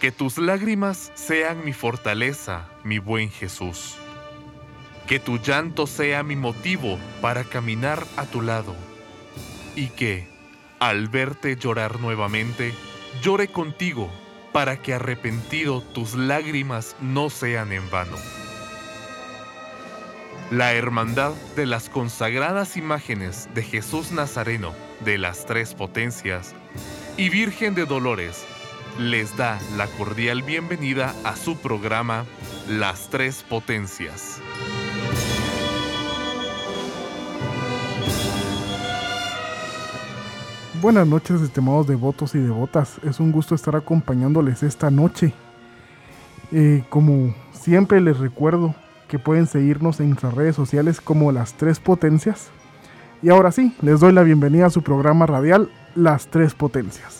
Que tus lágrimas sean mi fortaleza, mi buen Jesús. Que tu llanto sea mi motivo para caminar a tu lado. Y que, al verte llorar nuevamente, llore contigo para que arrepentido tus lágrimas no sean en vano. La hermandad de las consagradas imágenes de Jesús Nazareno de las Tres Potencias y Virgen de Dolores les da la cordial bienvenida a su programa Las Tres Potencias. Buenas noches, estimados devotos y devotas. Es un gusto estar acompañándoles esta noche. Eh, como siempre les recuerdo que pueden seguirnos en nuestras redes sociales como Las Tres Potencias. Y ahora sí, les doy la bienvenida a su programa radial Las Tres Potencias.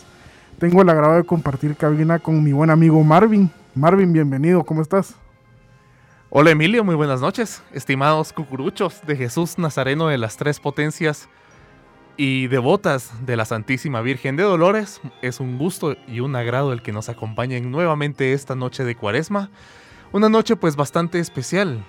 Tengo el agrado de compartir cabina con mi buen amigo Marvin. Marvin, bienvenido, ¿cómo estás? Hola Emilio, muy buenas noches, estimados cucuruchos de Jesús Nazareno de las Tres Potencias y devotas de la Santísima Virgen de Dolores. Es un gusto y un agrado el que nos acompañen nuevamente esta noche de Cuaresma. Una noche pues bastante especial.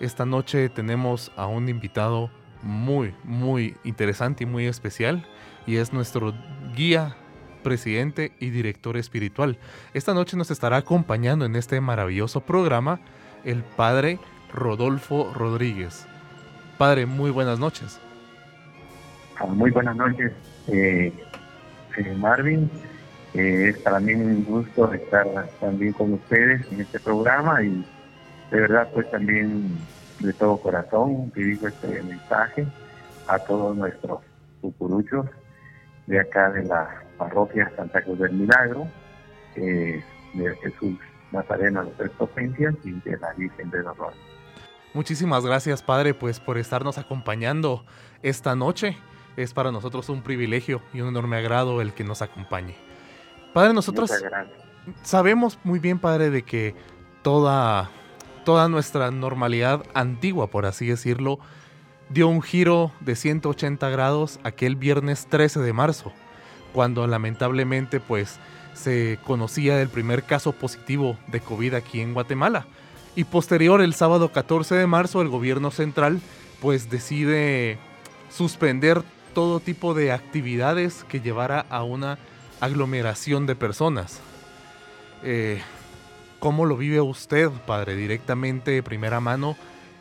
Esta noche tenemos a un invitado muy, muy interesante y muy especial y es nuestro guía presidente y director espiritual. Esta noche nos estará acompañando en este maravilloso programa el padre Rodolfo Rodríguez. Padre, muy buenas noches. Muy buenas noches, eh, eh, Marvin. Eh, es para mí un gusto estar también con ustedes en este programa y de verdad pues también de todo corazón dirijo este mensaje a todos nuestros cucuruchos de acá de la parroquia Santa Cruz del Milagro, eh, de Jesús Nazareno de Tres Potencias y de la Virgen de Dolor. Muchísimas gracias, Padre, pues por estarnos acompañando esta noche. Es para nosotros un privilegio y un enorme agrado el que nos acompañe. Padre, nosotros sabemos muy bien, Padre, de que toda, toda nuestra normalidad antigua, por así decirlo, dio un giro de 180 grados aquel viernes 13 de marzo cuando lamentablemente pues se conocía del primer caso positivo de COVID aquí en Guatemala. Y posterior, el sábado 14 de marzo, el gobierno central pues decide suspender todo tipo de actividades que llevara a una aglomeración de personas. Eh, ¿Cómo lo vive usted, padre, directamente de primera mano?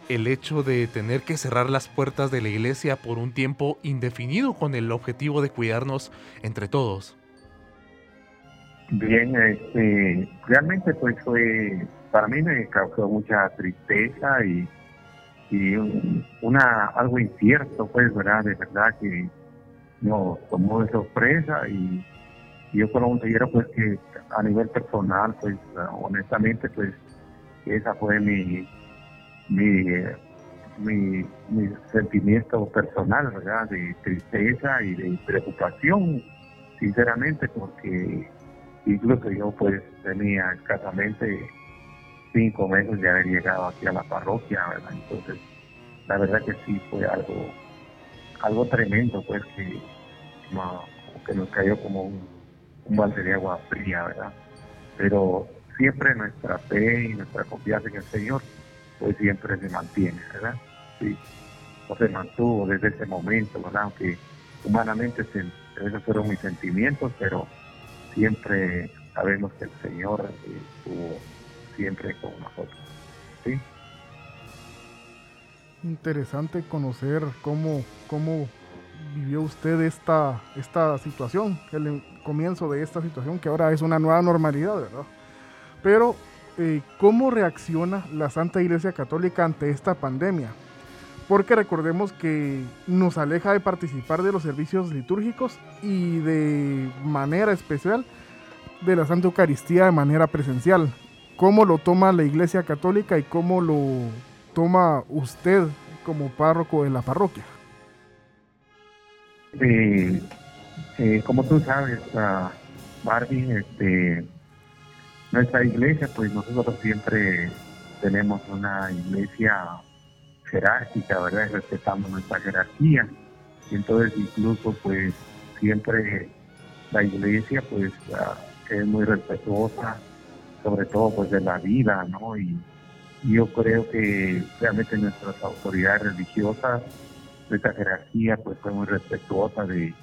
El hecho de tener que cerrar las puertas de la iglesia por un tiempo indefinido con el objetivo de cuidarnos entre todos? Bien, este, realmente pues fue, para mí me causó mucha tristeza y, y una algo incierto, pues, ¿verdad? De verdad que nos tomó de sorpresa y, y yo considero pues que a nivel personal, pues, honestamente, pues, esa fue mi, mi, mi, mi sentimiento personal, ¿verdad? De tristeza y de preocupación, sinceramente, porque incluso yo pues tenía escasamente cinco meses de haber llegado aquí a la parroquia, ¿verdad? Entonces, la verdad que sí fue algo, algo tremendo, pues que, que nos cayó como un, un balde de agua fría, ¿verdad? Pero siempre nuestra fe y nuestra confianza en el Señor pues siempre se mantiene, ¿verdad? Sí, o se mantuvo desde ese momento, ¿verdad? Aunque humanamente esos fueron mis sentimientos, pero siempre sabemos que el Señor estuvo siempre con nosotros, ¿sí? Interesante conocer cómo, cómo vivió usted esta, esta situación, el comienzo de esta situación, que ahora es una nueva normalidad, ¿verdad? Pero eh, cómo reacciona la Santa Iglesia Católica ante esta pandemia. Porque recordemos que nos aleja de participar de los servicios litúrgicos y de manera especial de la Santa Eucaristía de manera presencial. ¿Cómo lo toma la Iglesia Católica y cómo lo toma usted como párroco de la parroquia? Eh, eh, como tú sabes, uh, este, nuestra iglesia, pues nosotros siempre tenemos una iglesia jerárquica, ¿verdad? Respetamos nuestra jerarquía. Entonces incluso pues siempre la iglesia pues ah, es muy respetuosa sobre todo pues de la vida, ¿no? Y, yo creo que realmente nuestras autoridades religiosas, nuestra jerarquía, pues fue muy respetuosa de,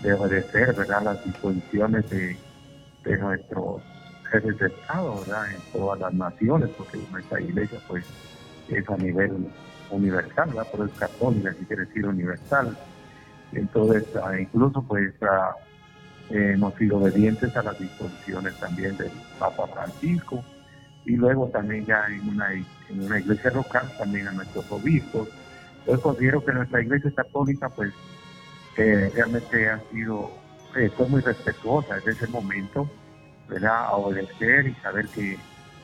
de obedecer, ¿verdad?, las disposiciones de, de nuestros jefes de ¿verdad?, en todas las naciones, porque nuestra iglesia, pues, es a nivel universal, ¿verdad?, pero es católica, si quiere decir universal. Entonces, ah, incluso, pues, ah, hemos sido obedientes a las disposiciones también del Papa Francisco y luego también ya en una, en una iglesia local también a nuestros obispos. Entonces considero que nuestra iglesia católica pues realmente ha sido, eh, muy respetuosa desde ese momento, ¿verdad? A obedecer y saber que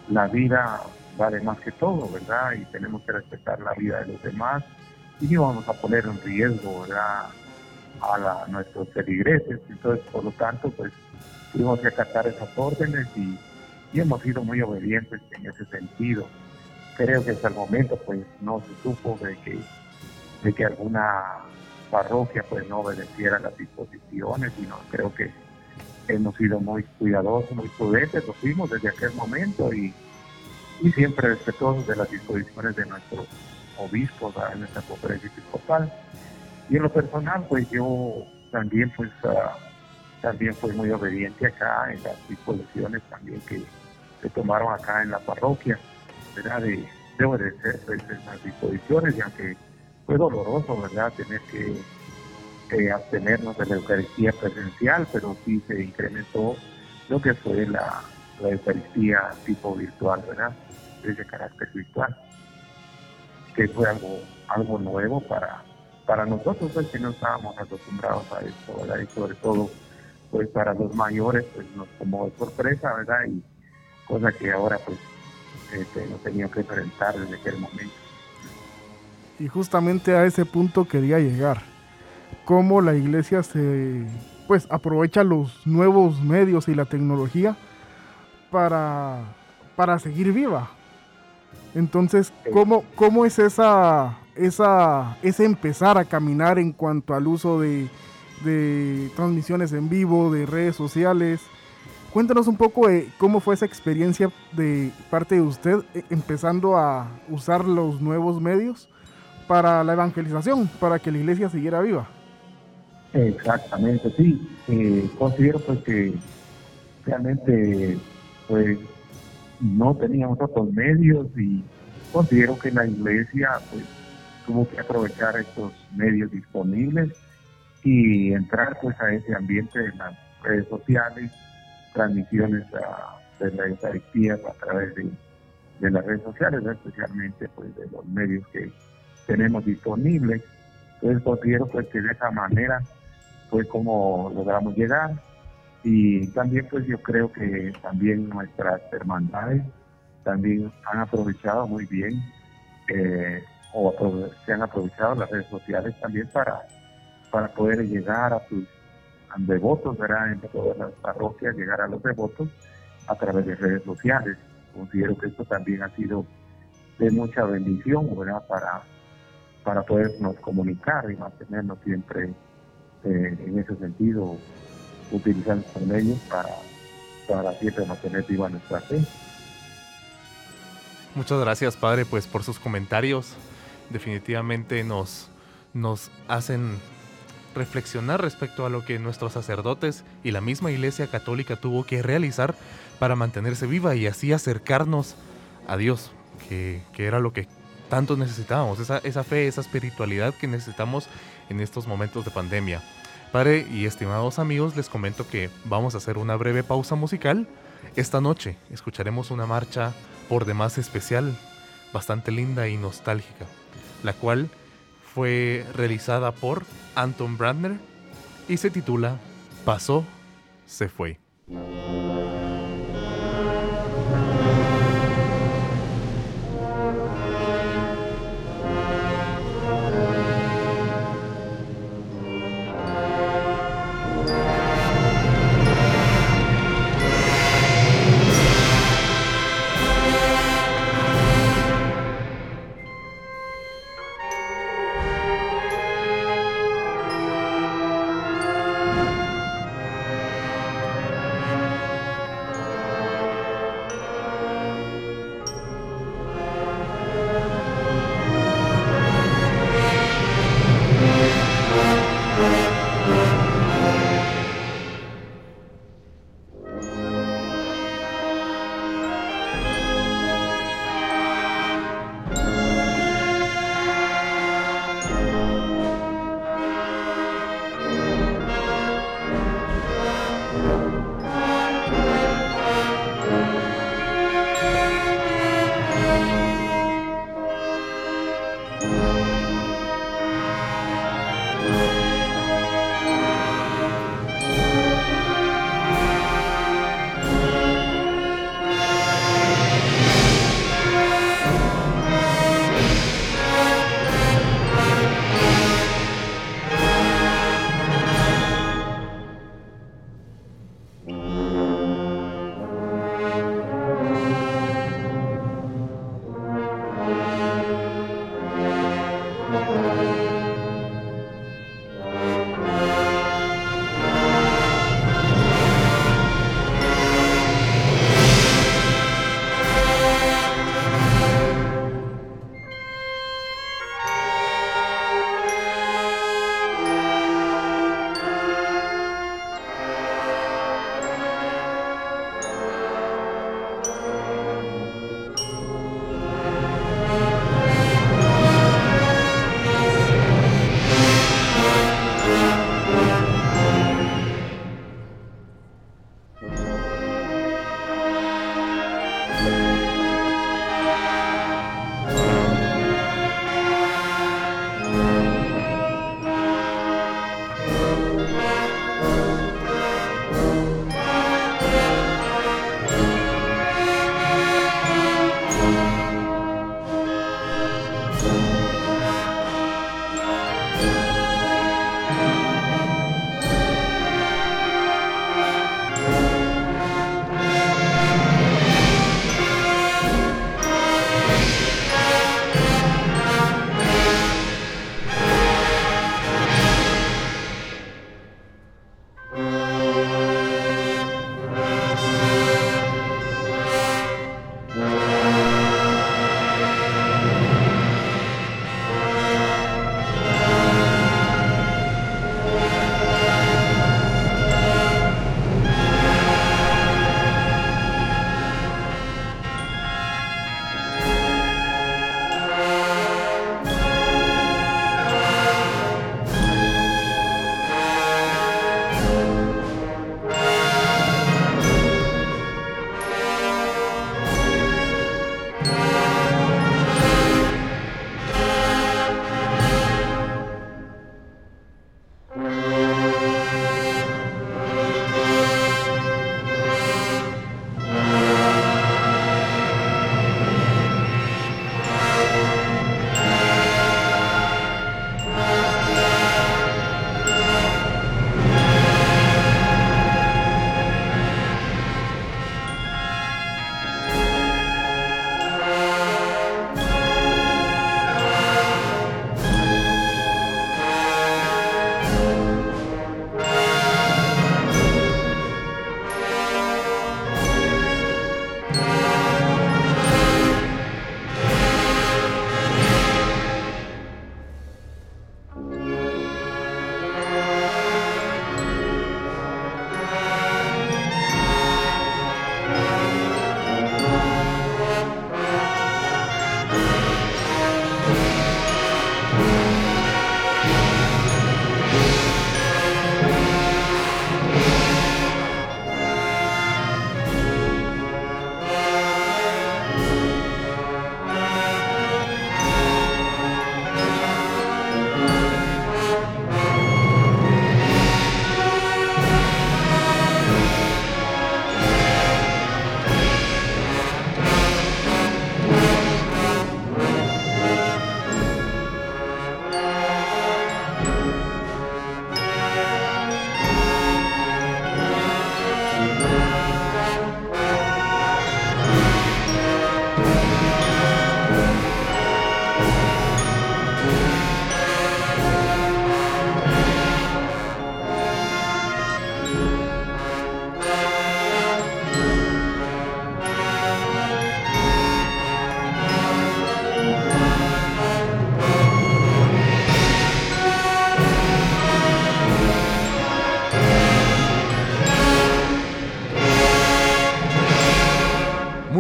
la vida vale más que todo, ¿verdad? Y tenemos que respetar la vida de los demás y no vamos a poner en riesgo, ¿verdad? a, nuestros feligreses. Entonces, por lo tanto, pues tuvimos que acatar esas órdenes y, hemos sido muy obedientes en ese sentido. Creo que hasta el momento, pues no se supo de que, de que alguna parroquia pues no obedeciera las disposiciones, sino creo que hemos sido muy cuidadosos, muy prudentes, lo fuimos desde aquel momento y, y siempre respetuosos de las disposiciones de nuestros obispos, en nuestra conferencia episcopal. Y en lo personal, pues yo también pues ah, también fui muy obediente acá en las disposiciones también que se tomaron acá en la parroquia, ¿verdad? De, de obedecer pues, las disposiciones y aunque fue doloroso, ¿verdad? Tener que abstenernos de la Eucaristía presencial, pero sí se incrementó lo que fue la, la Eucaristía tipo virtual, ¿verdad? De ese carácter virtual, que fue algo, algo nuevo para, para nosotros pues que no estábamos acostumbrados a esto, ¿verdad? Y sobre todo pues para los mayores pues nos tomó de sorpresa, ¿verdad? Y cosa que ahora pues este, no tenía que enfrentar desde aquel momento. Y justamente a ese punto quería llegar. Cómo la iglesia se pues aprovecha los nuevos medios y la tecnología para, para seguir viva. Entonces, ¿cómo, ¿cómo es esa esa, ese empezar a caminar en cuanto al uso de, transmisiones en vivo, de redes sociales. Cuéntanos un poco de cómo fue esa experiencia de parte de usted eh, empezando a usar los nuevos medios para la evangelización, para que la iglesia siguiera viva. Exactamente, sí. Eh, considero pues que realmente pues no teníamos otros medios y considero que la iglesia pues tuvo que aprovechar estos medios disponibles y entrar pues a ese ambiente de las redes sociales, transmisiones de la Eucaristía a través de, las redes sociales, especialmente pues de los medios que tenemos disponibles. Entonces considero pues que de esa manera fue como logramos llegar y también pues yo creo que también nuestras hermandades también han aprovechado muy bien eh, o se han aprovechado las redes sociales también para, para poder llegar a sus devotos, ¿verdad? En todas las parroquias, llegar a los devotos a través de redes sociales. Considero que esto también ha sido de mucha bendición, ¿verdad? Para, para podernos comunicar y mantenernos siempre eh, en ese sentido, utilizando estos medios para, para siempre mantener viva nuestra fe. Muchas gracias, Padre, pues por sus comentarios definitivamente nos, nos hacen reflexionar respecto a lo que nuestros sacerdotes y la misma Iglesia Católica tuvo que realizar para mantenerse viva y así acercarnos a Dios, que, era lo que tanto necesitábamos, esa, esa fe, esa espiritualidad que necesitamos en estos momentos de pandemia. Padre y estimados amigos, les comento que vamos a hacer una breve pausa musical. Esta noche escucharemos una marcha por demás especial, bastante linda y nostálgica la cual fue realizada por Anton Brandner y se titula Pasó, se fue.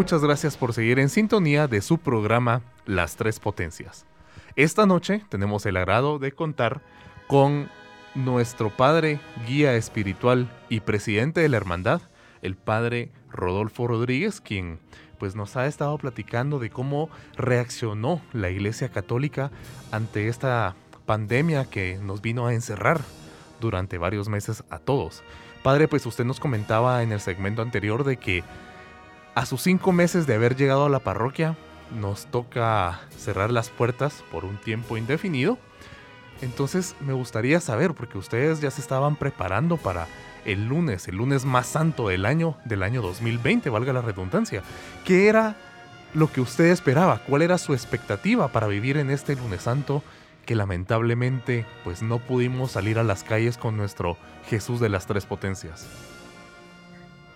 Muchas gracias por seguir en sintonía de su programa Las Tres Potencias. Esta noche tenemos el agrado de contar con nuestro padre, guía espiritual y presidente de la hermandad, el padre Rodolfo Rodríguez, quien pues nos ha estado platicando de cómo reaccionó la Iglesia Católica ante esta pandemia que nos vino a encerrar durante varios meses a todos. Padre, pues usted nos comentaba en el segmento anterior de que a sus cinco meses de haber llegado a la parroquia, nos toca cerrar las puertas por un tiempo indefinido. Entonces me gustaría saber, porque ustedes ya se estaban preparando para el lunes, el lunes más santo del año, del año 2020, valga la redundancia. ¿Qué era lo que usted esperaba? ¿Cuál era su expectativa para vivir en este lunes santo que lamentablemente pues no pudimos salir a las calles con nuestro Jesús de las tres potencias?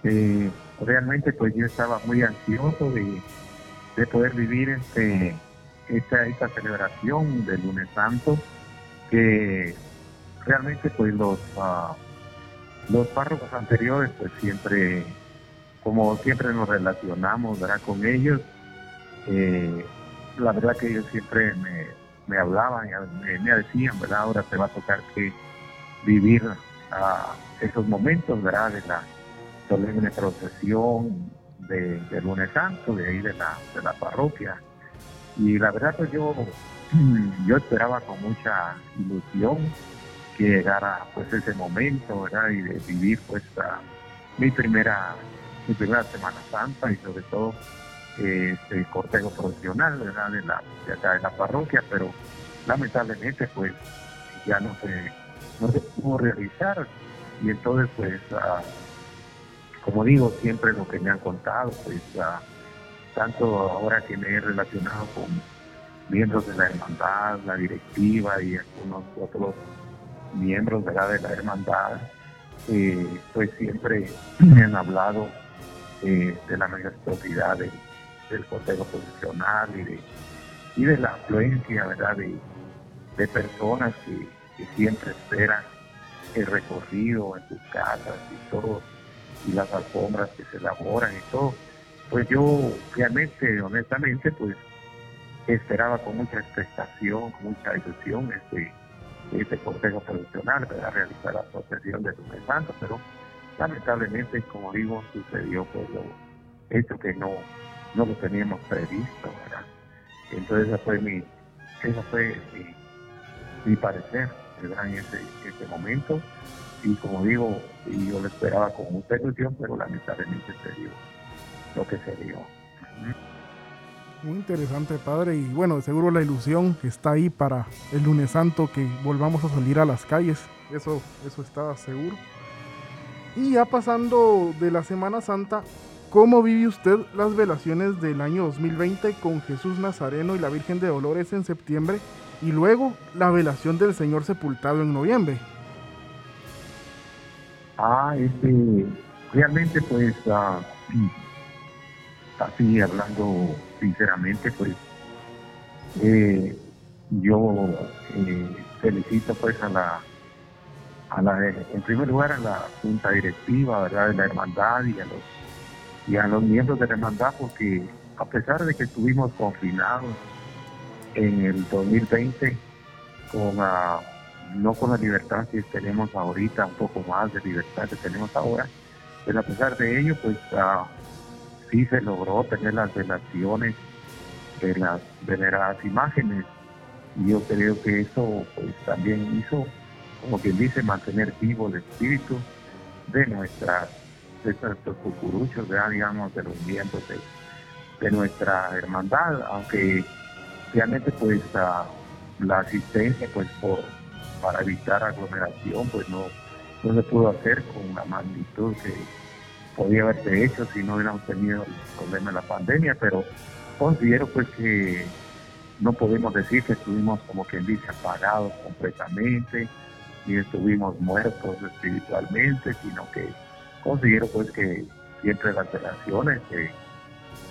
Eh, realmente pues yo estaba muy ansioso de, poder vivir este, esta, esta celebración del lunes santo que realmente pues los... Uh, los párrocos anteriores, pues siempre, como siempre nos relacionamos con ellos, eh, la verdad que ellos siempre me, me hablaban, me, me, decían, ¿verdad? Ahora te va a tocar que vivir a esos momentos, ¿verdad? De la solemne procesión de, lunes santo, de ahí de la, de la parroquia. Y la verdad pues yo, yo esperaba con mucha ilusión que llegara pues ese momento, ¿verdad? Y de vivir pues mi primera mi primera Semana Santa y sobre todo este cortejo profesional, ¿verdad? De, la, de acá de la parroquia, pero lamentablemente pues ya no se, no se pudo realizar y entonces pues ah, como digo siempre lo que me han contado pues tanto ahora que me he relacionado con miembros de la hermandad, la directiva y algunos otros miembros de la hermandad, eh, pues siempre me han hablado eh, de la majestuosidad del consejo profesional y de, y de la afluencia ¿verdad? De, personas que, siempre esperan el recorrido en sus casas y todo, y las alfombras que se elaboran y todo. Pues yo realmente, honestamente, pues esperaba con mucha expectación, con mucha ilusión este ese consejo profesional para realizar la procesión de lunes santo, pero lamentablemente, como digo, sucedió por lo hecho que no, no lo teníamos previsto, ¿verdad? Entonces esa fue mi, esa fue mi, parecer, ¿verdad? En ese, ese momento, y como digo, yo lo esperaba con mucha ilusión, pero lamentablemente se dio lo que se dio. Muy interesante, padre. Y bueno, seguro la ilusión está ahí para el lunes santo que volvamos a salir a las calles. Eso, eso está seguro. Y ya pasando de la Semana Santa, ¿cómo vive usted las velaciones del año 2020 con Jesús Nazareno y la Virgen de Dolores en septiembre? Y luego la velación del Señor sepultado en noviembre. Ah, este, realmente pues uh, así hablando sinceramente, pues eh, yo eh, felicito pues a la, a la, en primer lugar a la junta directiva de la hermandad y a los y a los miembros de la hermandad porque a pesar de que estuvimos confinados en el 2020 con no con la libertad que tenemos ahorita, un poco más de libertad que tenemos ahora, pero a pesar de ello, pues sí se logró tener las velaciones de las veneradas imágenes. Y yo creo que eso pues también hizo, como quien dice, mantener vivo el espíritu de nuestras de nuestros cucuruchos, digamos, de los miembros de, nuestra hermandad, aunque realmente pues la asistencia pues por para evitar aglomeración pues no, no se pudo hacer con la magnitud que podía haberse hecho si no hubiéramos tenido el problema de la pandemia, pero considero pues que no podemos decir que estuvimos como quien dice apagados completamente, ni estuvimos muertos espiritualmente, sino que considero pues que siempre las relaciones se,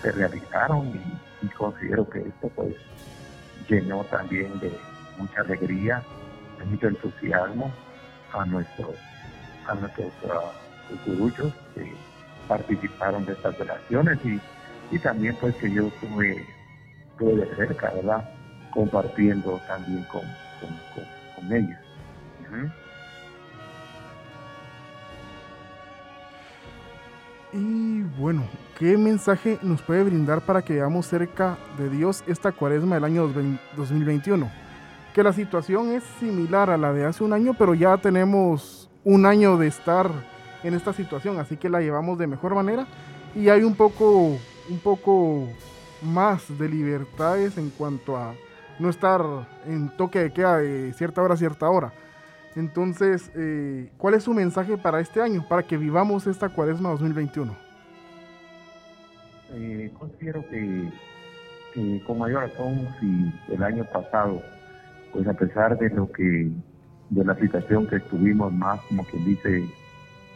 se realizaron y, considero que esto pues llenó también de mucha alegría, mucho entusiasmo a nuestros a nuestros uh, que participaron de estas relaciones y y también pues que yo tuve, tuve de cerca, ¿verdad? Compartiendo también con, con, ellos. Y bueno, ¿qué mensaje nos puede brindar para que veamos cerca de Dios esta cuaresma del año 2021? Que la situación es similar a la de hace un año, pero ya tenemos un año de estar en esta situación, así que la llevamos de mejor manera y hay un poco, un poco más de libertades en cuanto a no estar en toque de queda de cierta hora a cierta hora. Entonces, eh, ¿cuál es su mensaje para este año, para que vivamos esta cuaresma 2021? Eh, considero que, con mayor razón, si el año pasado, pues a pesar de lo que, de la situación que estuvimos más, como quien dice,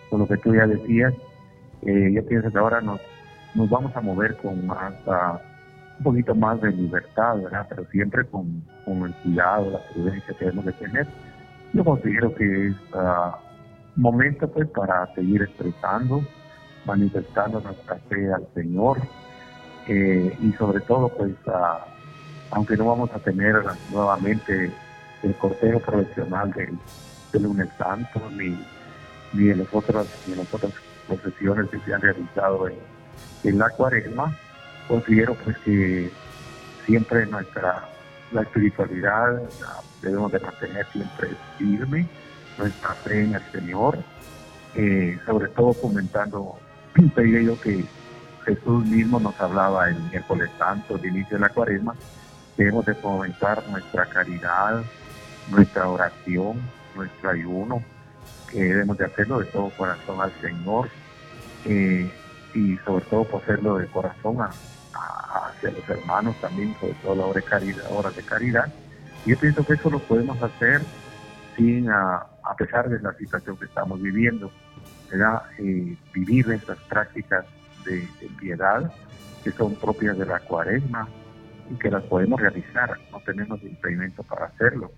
con lo que tú ya decías, eh, yo pienso que ahora nos, nos vamos a mover con más, uh, un poquito más de libertad, ¿verdad? Pero siempre con, con el cuidado, la prudencia que debemos de tener yo considero que es uh, momento pues para seguir expresando, manifestando nuestra fe al Señor eh, y sobre todo pues uh, aunque no vamos a tener nuevamente el cortejo profesional del, lunes santo ni, ni en las otras ni las otras procesiones que se han realizado en, en la cuaresma. Considero pues que siempre nuestra la espiritualidad debemos de mantener siempre firme nuestra fe en el Señor, eh, sobre todo comentando, pedía yo que Jesús mismo nos hablaba el miércoles santo, el inicio de la cuaresma, debemos de fomentar nuestra caridad, nuestra oración, nuestro ayuno, que debemos de hacerlo de todo corazón al Señor eh, y sobre todo por hacerlo de corazón a, hacia los hermanos también, sobre todo la hora de caridad. Hora de caridad. Y yo pienso que eso lo podemos hacer sin, a, pesar de la situación que estamos viviendo. Eh, vivir estas prácticas de, piedad que son propias de la cuaresma y que las podemos realizar, no tenemos impedimento para hacerlo.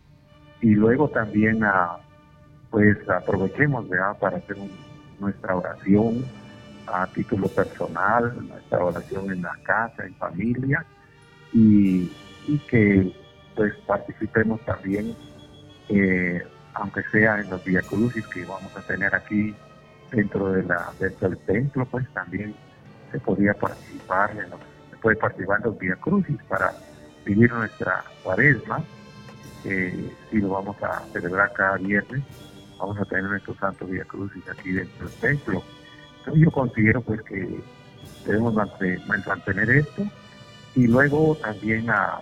Y luego también a, pues aprovechemos para hacer nuestra oración, a título personal, nuestra oración en la casa, en familia, y, que pues participemos también, eh, aunque sea en los Via Crucis que vamos a tener aquí dentro de la dentro del templo, pues también se podría participar en los, se puede participar en Via Crucis para vivir nuestra cuaresma, eh, y lo vamos a celebrar cada viernes, vamos a tener nuestro Santo Via Crucis aquí dentro del templo. Yo considero pues que debemos mantener esto. Y luego también a,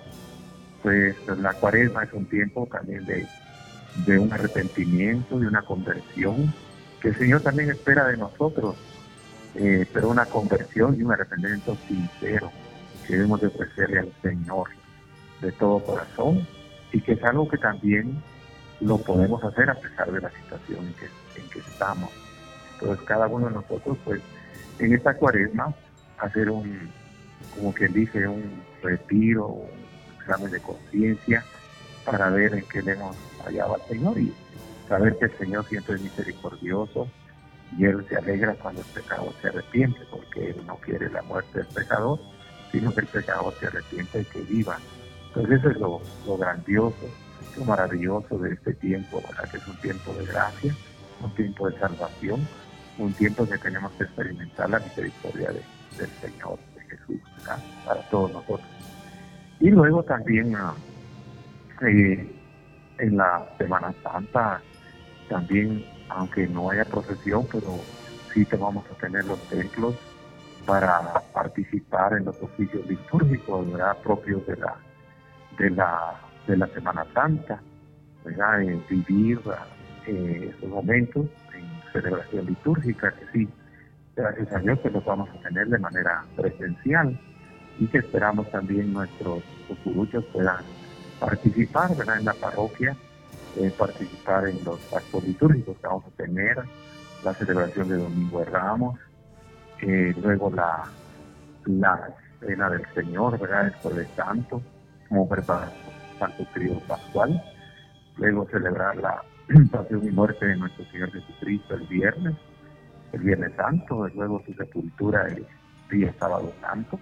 pues la cuaresma es un tiempo también de, un arrepentimiento, de una conversión, que el Señor también espera de nosotros, eh, pero una conversión y un arrepentimiento sincero que debemos de ofrecerle al Señor de todo corazón y que es algo que también lo podemos hacer a pesar de la situación en que, en que estamos. Entonces cada uno de nosotros, pues, en esta cuaresma, hacer un, como quien dice, un retiro, un examen de conciencia para ver en qué le hemos fallado al Señor y saber que el Señor siempre es misericordioso y Él se alegra cuando el pecador se arrepiente, porque Él no quiere la muerte del pecador, sino que el pecador se arrepiente y que viva. Entonces eso es lo, grandioso, lo maravilloso de este tiempo, ¿verdad? que es un tiempo de gracia, un tiempo de salvación, un tiempo que tenemos que experimentar la misericordia del Señor, de Jesús, para todos nosotros. Y luego también ah, eh, en la Semana Santa, también, aunque no haya procesión, pero sí que vamos a tener los templos para participar en los oficios litúrgicos propios de la, de la, de la Semana Santa, ¿verdad? vivir eh, esos momentos celebración litúrgica, que sí, gracias a Dios que los vamos a tener de manera presencial y que esperamos también nuestros cucuruchos puedan participar en la parroquia, eh, participar en los actos litúrgicos que vamos a tener, la celebración de Domingo de Ramos, eh, luego la, la cena del Señor, ¿verdad? el Jueves Santo, como preparación Santo Trío Pascual, luego celebrar la pasión y muerte de nuestro Señor Jesucristo el viernes, el Viernes Santo, luego su sepultura el día sábado santo,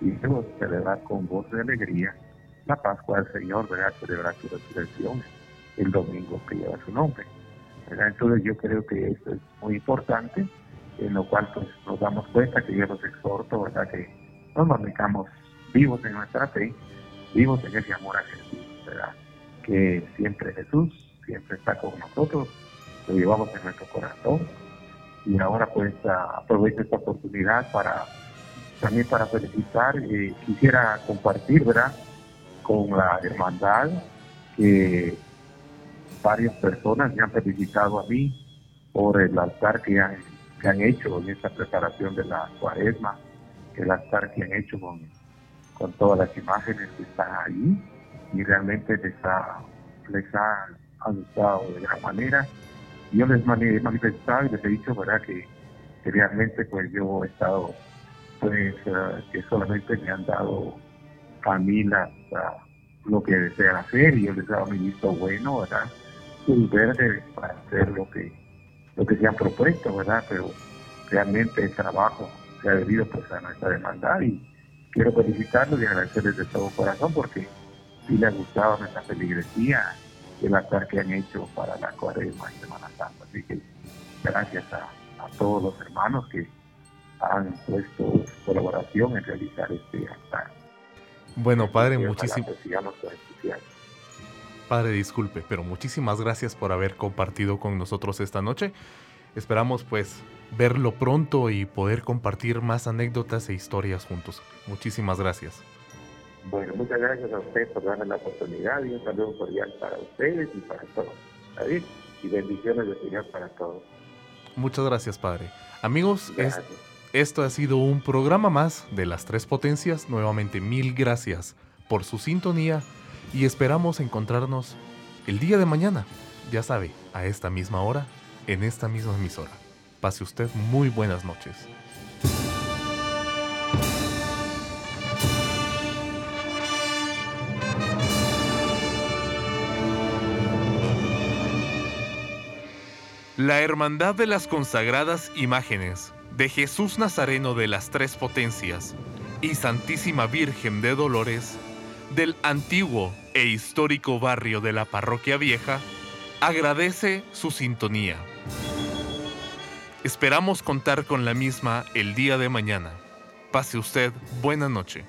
y debemos celebrar con voz de alegría la Pascua del Señor, ¿verdad? Celebrar su resurrección el domingo que lleva su nombre. ¿verdad? Entonces yo creo que esto es muy importante, en lo cual pues nos damos cuenta que yo los exhorto, ¿verdad? Que nos mantengamos vivos en nuestra fe, vivos en ese amor a Jesús, ¿verdad? Que siempre Jesús, siempre está con nosotros, lo llevamos en nuestro corazón. Y ahora pues aprovecho esta oportunidad para también para felicitar, eh, quisiera compartir, ¿verdad? Con la hermandad que varias personas me han felicitado a mí por el altar que han, que han hecho en esta preparación de la cuaresma, el altar que han hecho con, con todas las imágenes que están ahí y realmente les ha, les ha, gustado de gran manera. Yo les he manifestado y les he dicho, ¿verdad? Que, realmente pues yo he estado, pues eh, que solamente me han dado a mí lo que desean hacer y yo les he dado mi visto bueno, ¿verdad? verde para hacer lo que lo que se han propuesto, ¿verdad? Pero realmente el trabajo se ha debido pues a nuestra demanda y quiero felicitarlos y agradecerles de todo corazón porque sí les ha gustado nuestra feligresía el altar que han hecho para la cuaresma y Semana Santa. Así que gracias a, todos los hermanos que han puesto colaboración en realizar este altar. Bueno, Padre, muchísimas Padre, disculpe, pero muchísimas gracias por haber compartido con nosotros esta noche. Esperamos pues verlo pronto y poder compartir más anécdotas e historias juntos. Muchísimas gracias. Bueno, muchas gracias a usted por darme la oportunidad y un saludo cordial para ustedes y para todos. David, y bendiciones de Señor para todos. Muchas gracias, Padre. Amigos, esto ha sido un programa más de las tres potencias. Nuevamente, mil gracias por su sintonía y esperamos encontrarnos el día de mañana, ya sabe, a esta misma hora, en esta misma emisora. Pase usted muy buenas noches. La Hermandad de las Consagradas Imágenes de Jesús Nazareno de las Tres Potencias y Santísima Virgen de Dolores del antiguo e histórico barrio de la Parroquia Vieja, agradece su sintonía. Esperamos contar con la misma el día de mañana. Pase usted buena noche.